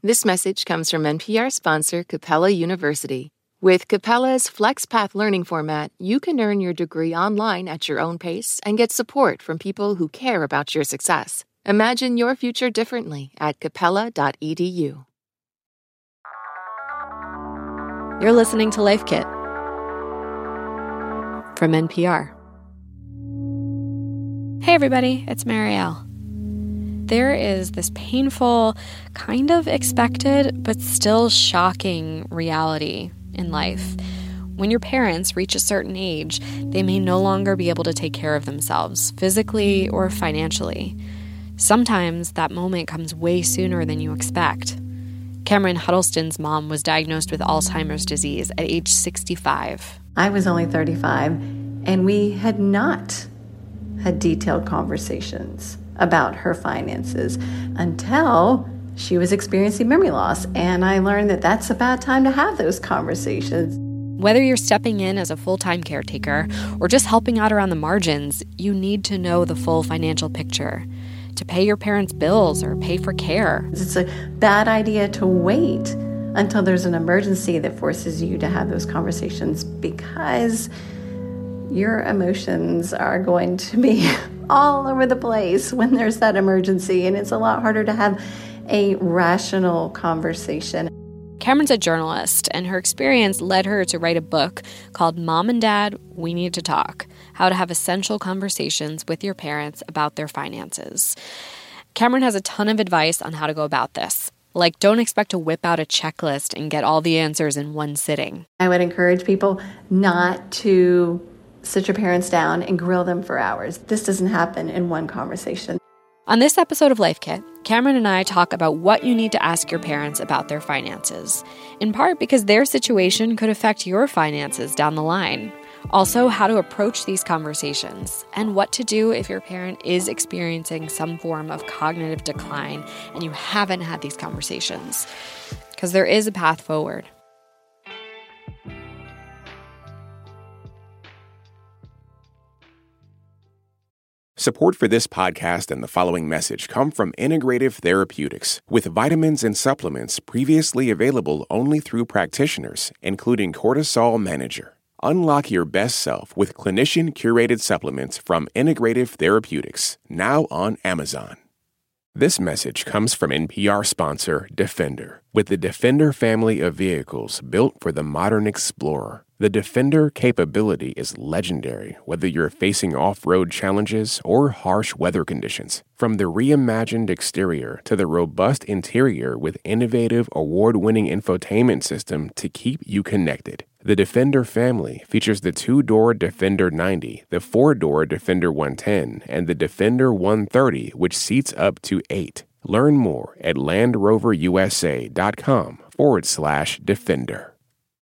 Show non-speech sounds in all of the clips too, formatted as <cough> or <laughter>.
This message comes from NPR sponsor Capella University. With Capella's FlexPath learning format, you can earn your degree online at your own pace and get support from people who care about your success. Imagine your future differently at capella.edu. You're listening to Life Kit from NPR. Hey, everybody, it's Marielle. There is this painful, kind of expected, but still shocking reality in life. When your parents reach a certain age, they may no longer be able to take care of themselves, physically or financially. Sometimes that moment comes way sooner than you expect. Cameron Huddleston's mom was diagnosed with Alzheimer's disease at age 65. I was only 35, and we had not had detailed conversations about her finances until she was experiencing memory loss. And I learned that that's a bad time to have those conversations. Whether you're stepping in as a full time caretaker or just helping out around the margins, you need to know the full financial picture to pay your parents' bills or pay for care. It's a bad idea to wait until there's an emergency that forces you to have those conversations because your emotions are going to be <laughs> all over the place when there's that emergency, and it's a lot harder to have a rational conversation. Cameron's a journalist, and her experience led her to write a book called Mom and Dad, We Need to Talk How to Have Essential Conversations with Your Parents About Their Finances. Cameron has a ton of advice on how to go about this. Like, don't expect to whip out a checklist and get all the answers in one sitting. I would encourage people not to sit your parents down and grill them for hours. This doesn't happen in one conversation. On this episode of Life Kit, Cameron and I talk about what you need to ask your parents about their finances, in part because their situation could affect your finances down the line. Also, how to approach these conversations and what to do if your parent is experiencing some form of cognitive decline and you haven't had these conversations. Because there is a path forward. Support for this podcast and the following message come from Integrative Therapeutics, with vitamins and supplements previously available only through practitioners, including Cortisol Manager. Unlock your best self with clinician curated supplements from Integrative Therapeutics, now on Amazon. This message comes from NPR sponsor Defender. With the Defender family of vehicles built for the modern explorer, the Defender capability is legendary whether you're facing off road challenges or harsh weather conditions. From the reimagined exterior to the robust interior with innovative award winning infotainment system to keep you connected. The Defender family features the two door Defender 90, the four door Defender 110, and the Defender 130, which seats up to eight. Learn more at LandRoverUSA.com forward slash Defender.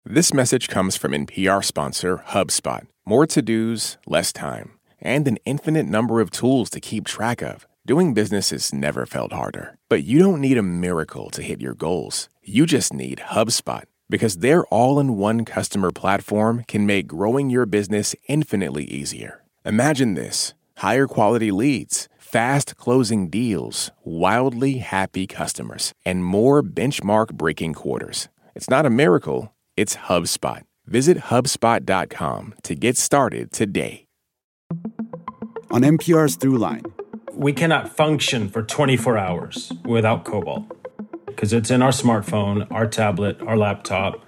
This message comes from NPR sponsor HubSpot. More to dos, less time, and an infinite number of tools to keep track of. Doing business has never felt harder. But you don't need a miracle to hit your goals. You just need HubSpot because their all in one customer platform can make growing your business infinitely easier. Imagine this higher quality leads, fast closing deals, wildly happy customers, and more benchmark breaking quarters. It's not a miracle, it's HubSpot. Visit HubSpot.com to get started today. On NPR's Throughline, we cannot function for 24 hours without cobalt because it's in our smartphone, our tablet, our laptop.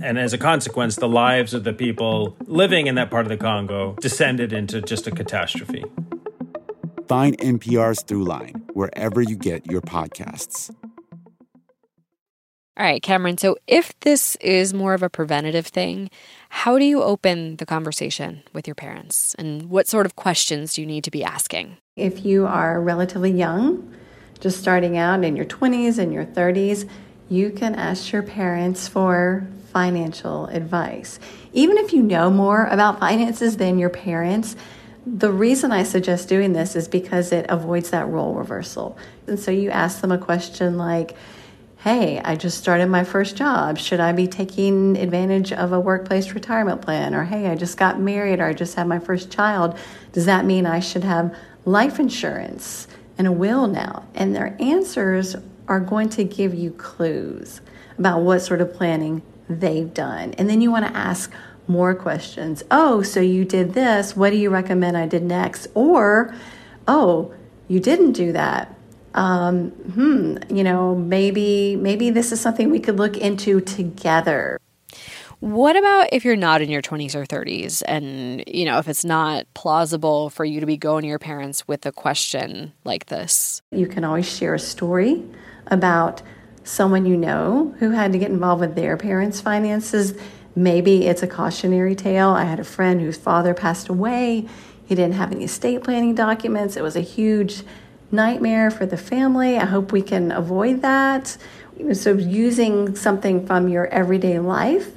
And as a consequence, the lives of the people living in that part of the Congo descended into just a catastrophe. Find NPR's Throughline wherever you get your podcasts. All right, Cameron. So, if this is more of a preventative thing, how do you open the conversation with your parents? And what sort of questions do you need to be asking? If you are relatively young, just starting out in your 20s and your 30s, you can ask your parents for financial advice. Even if you know more about finances than your parents, the reason I suggest doing this is because it avoids that role reversal. And so you ask them a question like, hey, I just started my first job. Should I be taking advantage of a workplace retirement plan? Or hey, I just got married or I just had my first child. Does that mean I should have life insurance and a will now? And their answers are going to give you clues about what sort of planning they've done. And then you want to ask more questions. Oh, so you did this. What do you recommend I did next? Or, oh, you didn't do that. Um, hmm, you know, maybe maybe this is something we could look into together. What about if you're not in your 20s or 30s and, you know, if it's not plausible for you to be going to your parents with a question like this? You can always share a story about someone you know who had to get involved with their parents' finances. Maybe it's a cautionary tale. I had a friend whose father passed away. He didn't have any estate planning documents. It was a huge nightmare for the family. I hope we can avoid that. So, using something from your everyday life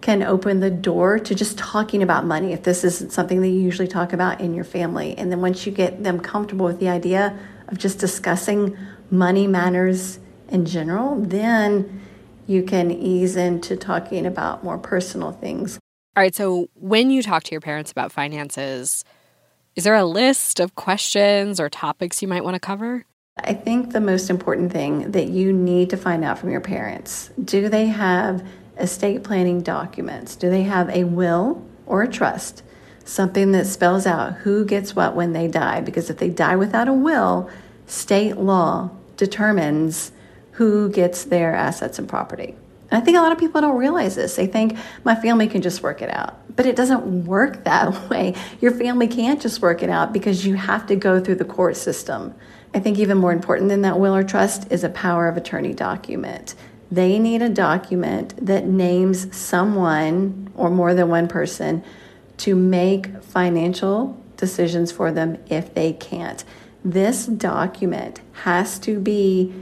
can open the door to just talking about money if this isn't something that you usually talk about in your family. And then once you get them comfortable with the idea of just discussing money matters in general, then you can ease into talking about more personal things. All right, so when you talk to your parents about finances, is there a list of questions or topics you might want to cover? I think the most important thing that you need to find out from your parents do they have estate planning documents? Do they have a will or a trust? Something that spells out who gets what when they die. Because if they die without a will, state law determines who gets their assets and property. And I think a lot of people don't realize this. They think my family can just work it out. But it doesn't work <laughs> that way. Your family can't just work it out because you have to go through the court system. I think even more important than that will or trust is a power of attorney document they need a document that names someone or more than one person to make financial decisions for them if they can't. This document has to be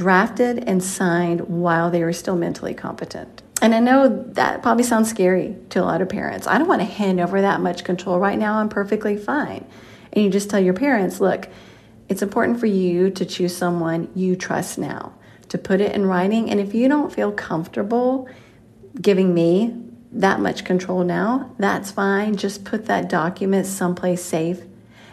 drafted and signed while they were still mentally competent. And I know that probably sounds scary to a lot of parents. I don't want to hand over that much control right now. I'm perfectly fine. And you just tell your parents, look, it's important for you to choose someone you trust now to put it in writing. And if you don't feel comfortable giving me that much control now, that's fine. Just put that document someplace safe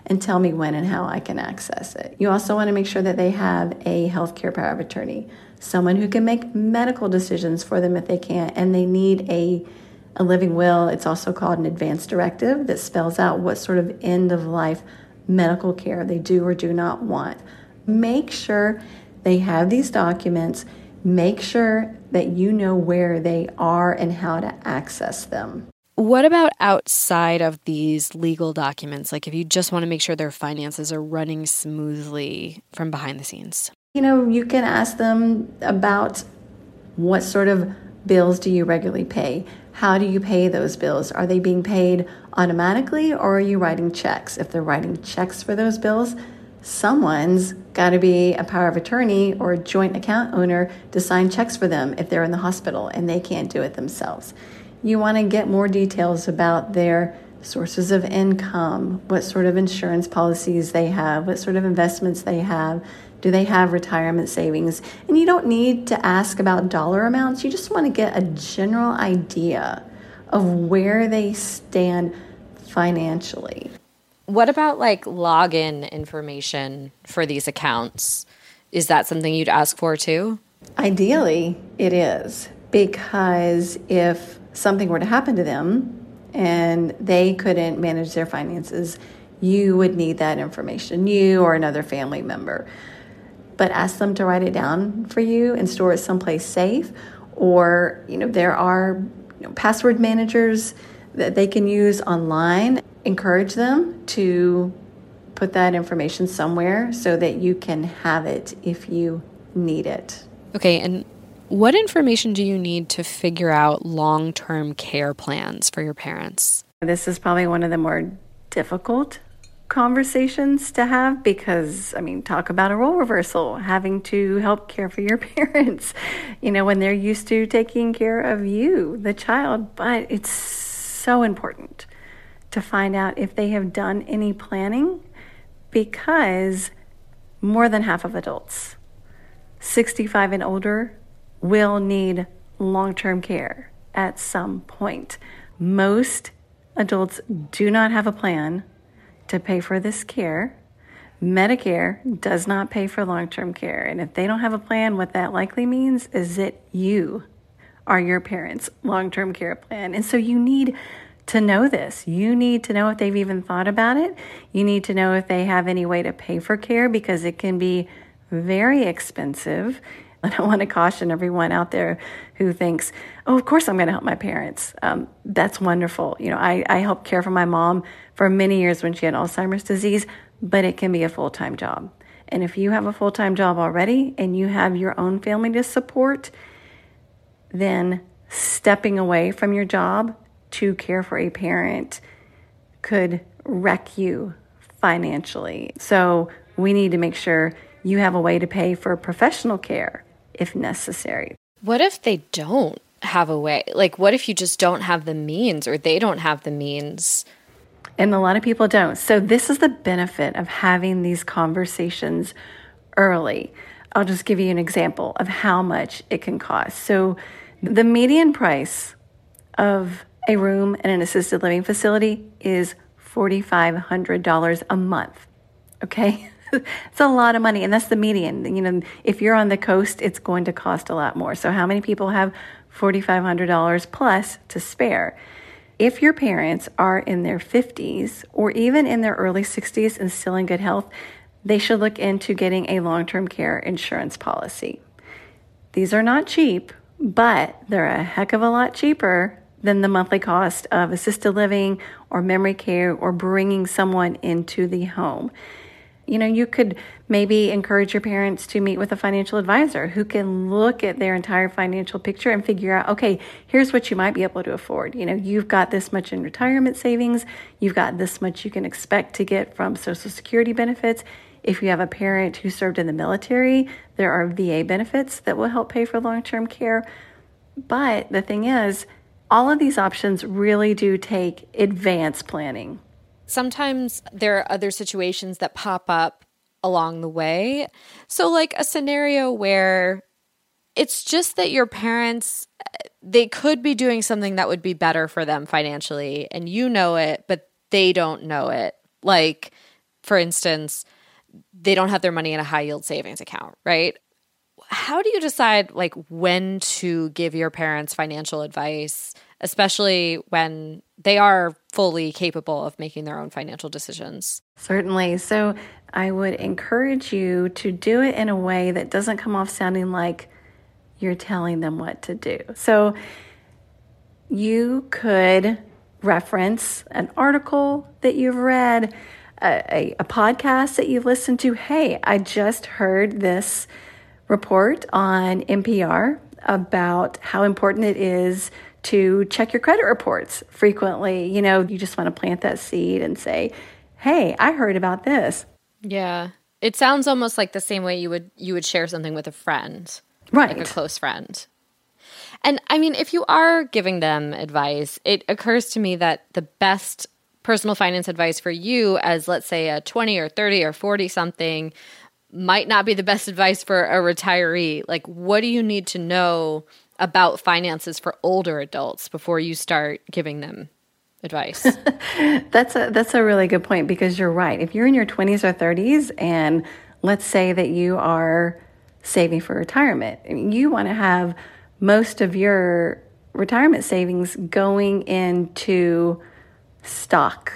and tell me when and how I can access it. You also want to make sure that they have a healthcare power of attorney, someone who can make medical decisions for them if they can't, and they need a a living will. It's also called an advance directive that spells out what sort of end of life medical care they do or do not want. Make sure they have these documents. Make sure that you know where they are and how to access them. What about outside of these legal documents? Like if you just want to make sure their finances are running smoothly from behind the scenes? You know, you can ask them about what sort of bills do you regularly pay? How do you pay those bills? Are they being paid automatically or are you writing checks? If they're writing checks for those bills, someone's got to be a power of attorney or a joint account owner to sign checks for them if they're in the hospital and they can't do it themselves. You want to get more details about their sources of income, what sort of insurance policies they have, what sort of investments they have. Do they have retirement savings? And you don't need to ask about dollar amounts. You just want to get a general idea of where they stand financially. What about like login information for these accounts? Is that something you'd ask for too? Ideally, it is because if something were to happen to them and they couldn't manage their finances, you would need that information, you or another family member. But ask them to write it down for you and store it someplace safe. Or, you know, there are you know, password managers that they can use online encourage them to put that information somewhere so that you can have it if you need it. Okay, and what information do you need to figure out long term care plans for your parents? This is probably one of the more difficult conversations to have because, I mean, talk about a role reversal, having to help care for your <laughs> parents, you know, when they're used to taking care of you, the child. But it's so important to find out if they have done any planning because more than half of adults, 65 and older, will need long term care at some point. Most adults do not have a plan to pay for this care. Medicare does not pay for long term care. And if they don't have a plan, what that likely means is that you are your parents' long term care plan. And so you need to know this. You need to know if they've even thought about it. You need to know if they have any way to pay for care because it can be very expensive. And <laughs> I want to caution everyone out there who thinks, oh, of course I'm going to help my parents. Um, that's wonderful. You know, I, I helped care for my mom for many years when she had Alzheimer's disease, but it can be a full time job. And if you have a full time job already and you have your own family to support, then stepping away from your job to care for a parent could wreck you financially. So we need to make sure you have a way to pay for professional care if necessary. What if they don't have a way? Like, what if you just don't have the means or they don't have the means? And a lot of people don't. So, this is the benefit of having these conversations early. I'll just give you an example of how much it can cost. So, the median price of a room in an assisted living facility is $4,500 a month. Okay? <laughs> <laughs> it's a lot of money, and that's the median. You know, if you're on the coast, it's going to cost a lot more. So, how many people have $4,500 plus to spare? If your parents are in their 50s or even in their early 60s and still in good health, they should look into getting a long term care insurance policy. These are not cheap, but they're a heck of a lot cheaper than the monthly cost of assisted living or memory care or bringing someone into the home. You know, you could maybe encourage your parents to meet with a financial advisor who can look at their entire financial picture and figure out, okay, here's what you might be able to afford. You know, you've got this much in retirement savings, you've got this much you can expect to get from Social Security benefits. If you have a parent who served in the military, there are VA benefits that will help pay for long term care. But the thing is, all of these options really do take advanced planning. Sometimes there are other situations that pop up along the way. So, like a scenario where it's just that your parents uh, they could be doing something that would be better for them financially and you know it but they don't know it. Like for instance they don't have their money in a high yield savings account right? How do you decide like when to give your parents financial advice especially when they are fully capable of making their own financial decisions. Certainly. So I would encourage you to do it in a way that doesn't come off sounding like you're telling them what to do. So you could reference an article that you've read, a, a, podcast that you've listened to. Hey, I just heard this report on NPR about how important it is to check your credit reports frequently. You know, you just want to plant that seed and say, "Hey, I heard about this." Yeah. It sounds almost like the same way you would you would share something with a friend. Right. Like a close friend. And I mean, if you are giving them advice, it occurs to me that the best personal finance advice for you as let's say a 20 or 30 or 40 something might not be the best advice for a retiree. Like what do you need to know about finances for older adults before you start giving them advice. <laughs> that's a that's a really good point because you're right. If you're in your 20s or 30s and let's say that you are saving for retirement, you want to have most of your retirement savings going into stock.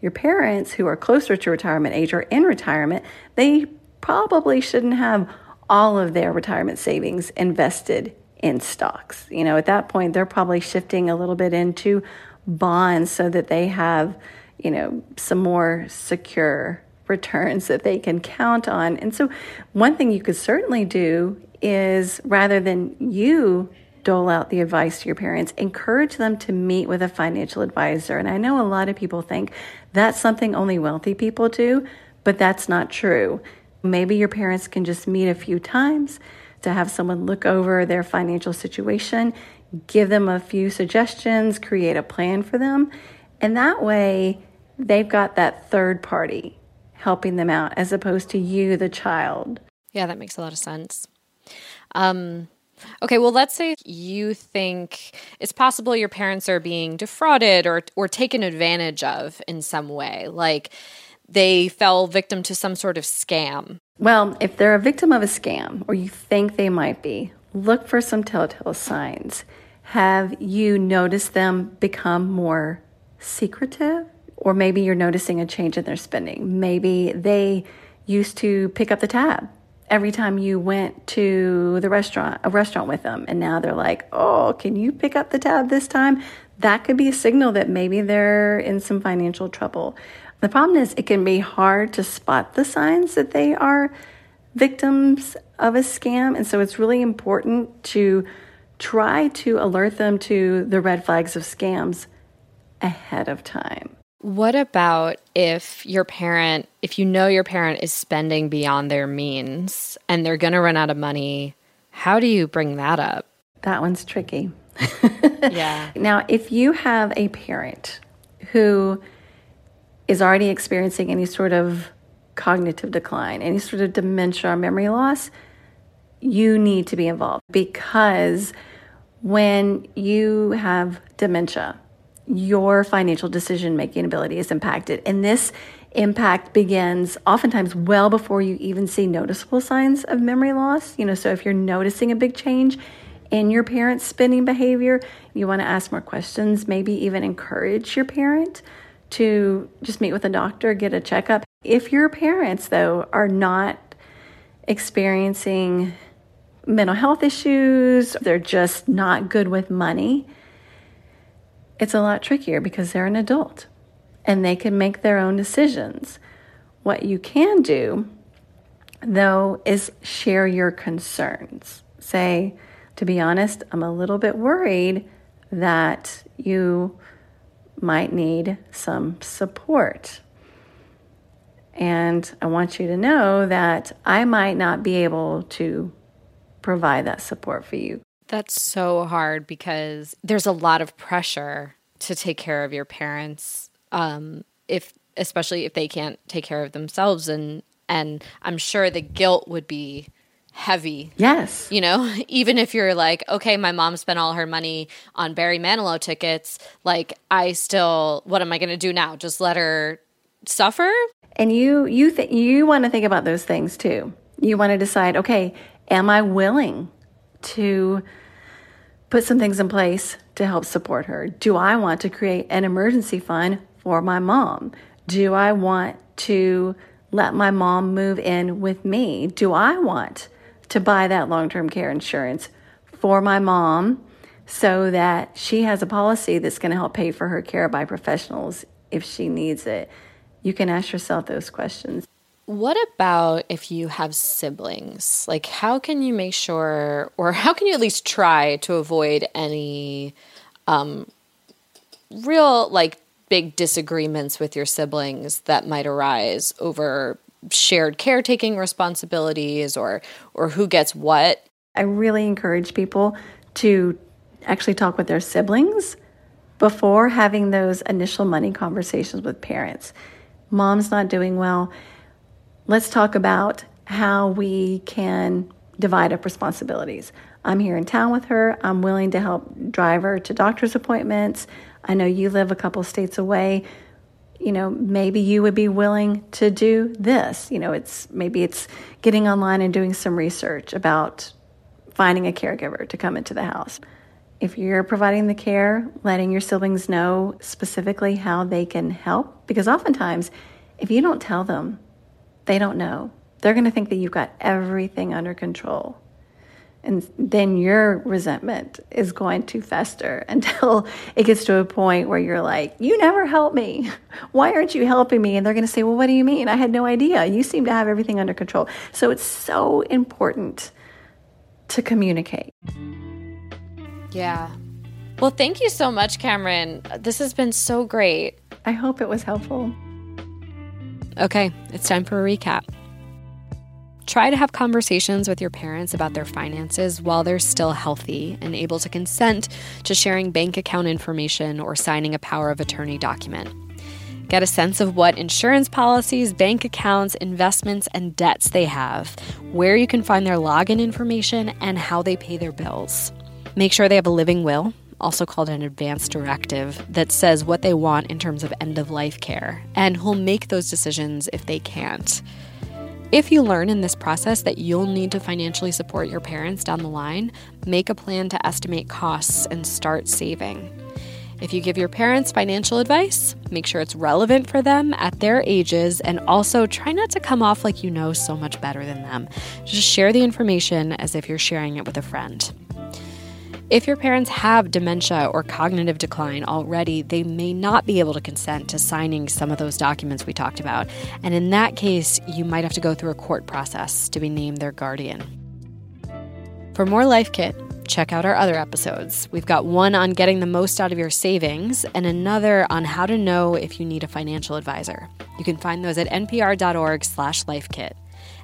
Your parents who are closer to retirement age or in retirement, they probably shouldn't have all of their retirement savings invested in stocks. You know, at that point, they're probably shifting a little bit into bonds so that they have, you know, some more secure returns that they can count on. And so, one thing you could certainly do is rather than you dole out the advice to your parents, encourage them to meet with a financial advisor. And I know a lot of people think that's something only wealthy people do, but that's not true. Maybe your parents can just meet a few times to have someone look over their financial situation, give them a few suggestions, create a plan for them. And that way, they've got that third party helping them out as opposed to you, the child. Yeah, that makes a lot of sense. Um, okay, well, let's say you think it's possible your parents are being defrauded or, or taken advantage of in some way. Like, they fell victim to some sort of scam? Well, if they're a victim of a scam or you think they might be, look for some telltale signs. Have you noticed them become more secretive? Or maybe you're noticing a change in their spending. Maybe they used to pick up the tab every time you went to the restaurant, a restaurant with them, and now they're like, "Oh, can you pick up the tab this time?" That could be a signal that maybe they're in some financial trouble. The problem is it can be hard to spot the signs that they are victims of a scam, and so it's really important to try to alert them to the red flags of scams ahead of time. What about if your parent, if you know your parent is spending beyond their means and they're going to run out of money? How do you bring that up? That one's tricky. <laughs> yeah. Now, if you have a parent who is already experiencing any sort of cognitive decline, any sort of dementia or memory loss, you need to be involved because when you have dementia, your financial decision making ability is impacted. And this impact begins oftentimes well before you even see noticeable signs of memory loss. You know, so if you're noticing a big change in your parent's spending behavior, you want to ask more questions, maybe even encourage your parent to just meet with a doctor, get a checkup. If your parents, though, are not experiencing mental health issues, they're just not good with money, it's a lot trickier because they're an adult and they can make their own decisions. What you can do, though, is share your concerns. Say, to be honest, I'm a little bit worried that you might need some support. And I want you to know that I might not be able to provide that support for you. That's so hard because there's a lot of pressure to take care of your parents um, if especially if they can't take care of themselves and and I'm sure the guilt would be heavy. Yes. You know, <laughs> even if you're like, okay, my mom spent all her money on Barry Manilow tickets, like I still what am I going to do now? Just let her suffer? And you you th- you want to think about those things too. You want to decide, okay, am I willing to put some things in place to help support her? Do I want to create an emergency fund for my mom? Do I want to let my mom move in with me? Do I want to buy that long term care insurance for my mom so that she has a policy that's going to help pay for her care by professionals if she needs it? You can ask yourself those questions. What about if you have siblings? Like, how can you make sure, or how can you at least try to avoid any um, real, like, big disagreements with your siblings that might arise over shared caretaking responsibilities or or who gets what? I really encourage people to actually talk with their siblings before having those initial money conversations with parents. Mom's not doing well let's talk about how we can divide up responsibilities. I'm here in town with her. I'm willing to help drive her to doctor's appointments. I know you live a couple states away. You know, maybe you would be willing to do this. You know, it's maybe it's getting online and doing some research about finding a caregiver to come into the house. If you're providing the care, letting your siblings know specifically how they can help, because oftentimes, if you don't tell them they don't know. They're going to think that you've got everything under control. And then your resentment is going to fester <laughs> until it gets to a point where you're like, You never help me. <laughs> Why aren't you helping me? And they're going to say, Well, what do you mean? I had no idea. You seem to have everything under control. So it's so important to communicate. Yeah. Well, thank you so much, Cameron. This has been so great. I hope it was helpful. Okay, it's time for a recap. Try to have conversations with your parents about their finances while they're still healthy and able to consent to sharing bank account information or signing a power of attorney document. Get a sense of what insurance policies, bank accounts, investments, and debts they have, where you can find their login information, and how they pay their bills. Make sure they have a living will also called an advance directive, that says what they want in terms of end of life care, and who'll make those decisions if they can't. If you learn in this process that you'll need to financially support your parents down the line, make a plan to estimate costs and start saving. If you give your parents financial advice, make sure it's relevant for them at their ages and also try not to come off like you know so much better than them. Just share the information as if you're sharing it with a friend. If your parents have dementia or cognitive decline already, they may not be able to consent to signing some of those documents we talked about. And in that case, you might have to go through a court process to be named their guardian. For more Life Kit, check out our other episodes. We've got one on getting the most out of your savings and another on how to know if you need a financial advisor. You can find those at npr.org/lifekit.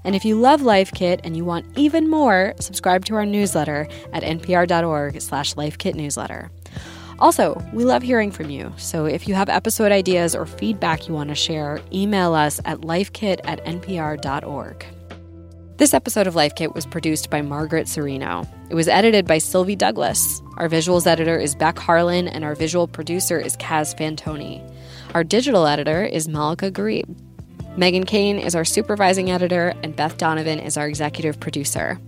And if you love Life Kit and you want even more, subscribe to our newsletter at npr.org slash lifekitnewsletter. Also, we love hearing from you. So if you have episode ideas or feedback you want to share, email us at lifekit at npr.org. This episode of Life Kit was produced by Margaret Cirino. It was edited by Sylvie Douglas. Our visuals editor is Beck Harlan, and our visual producer is Kaz Fantoni. Our digital editor is Malaka Gharib. Meghan Keane is our supervising editor, and Beth Donovan is our executive producer.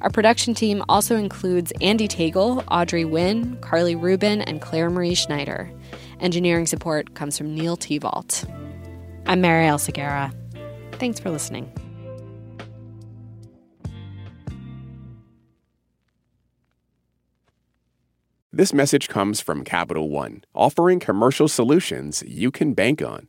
Our production team also includes Andee Tagle, Audrey Nguyen, Carly Rubin, and Claire Marie Schneider. Engineering support comes from Neil Tevault. I'm Marielle Segarra. Thanks for listening. This message comes from Capital One, offering commercial solutions you can bank on.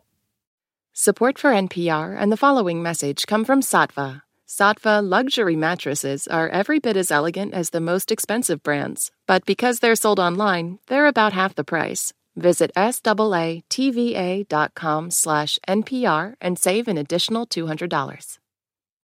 Support for NPR and the following message come from Saatva. Saatva luxury mattresses are every bit as elegant as the most expensive brands, but because they're sold online, they're about half the price. Visit SAATVA.com slash NPR and save an additional $200.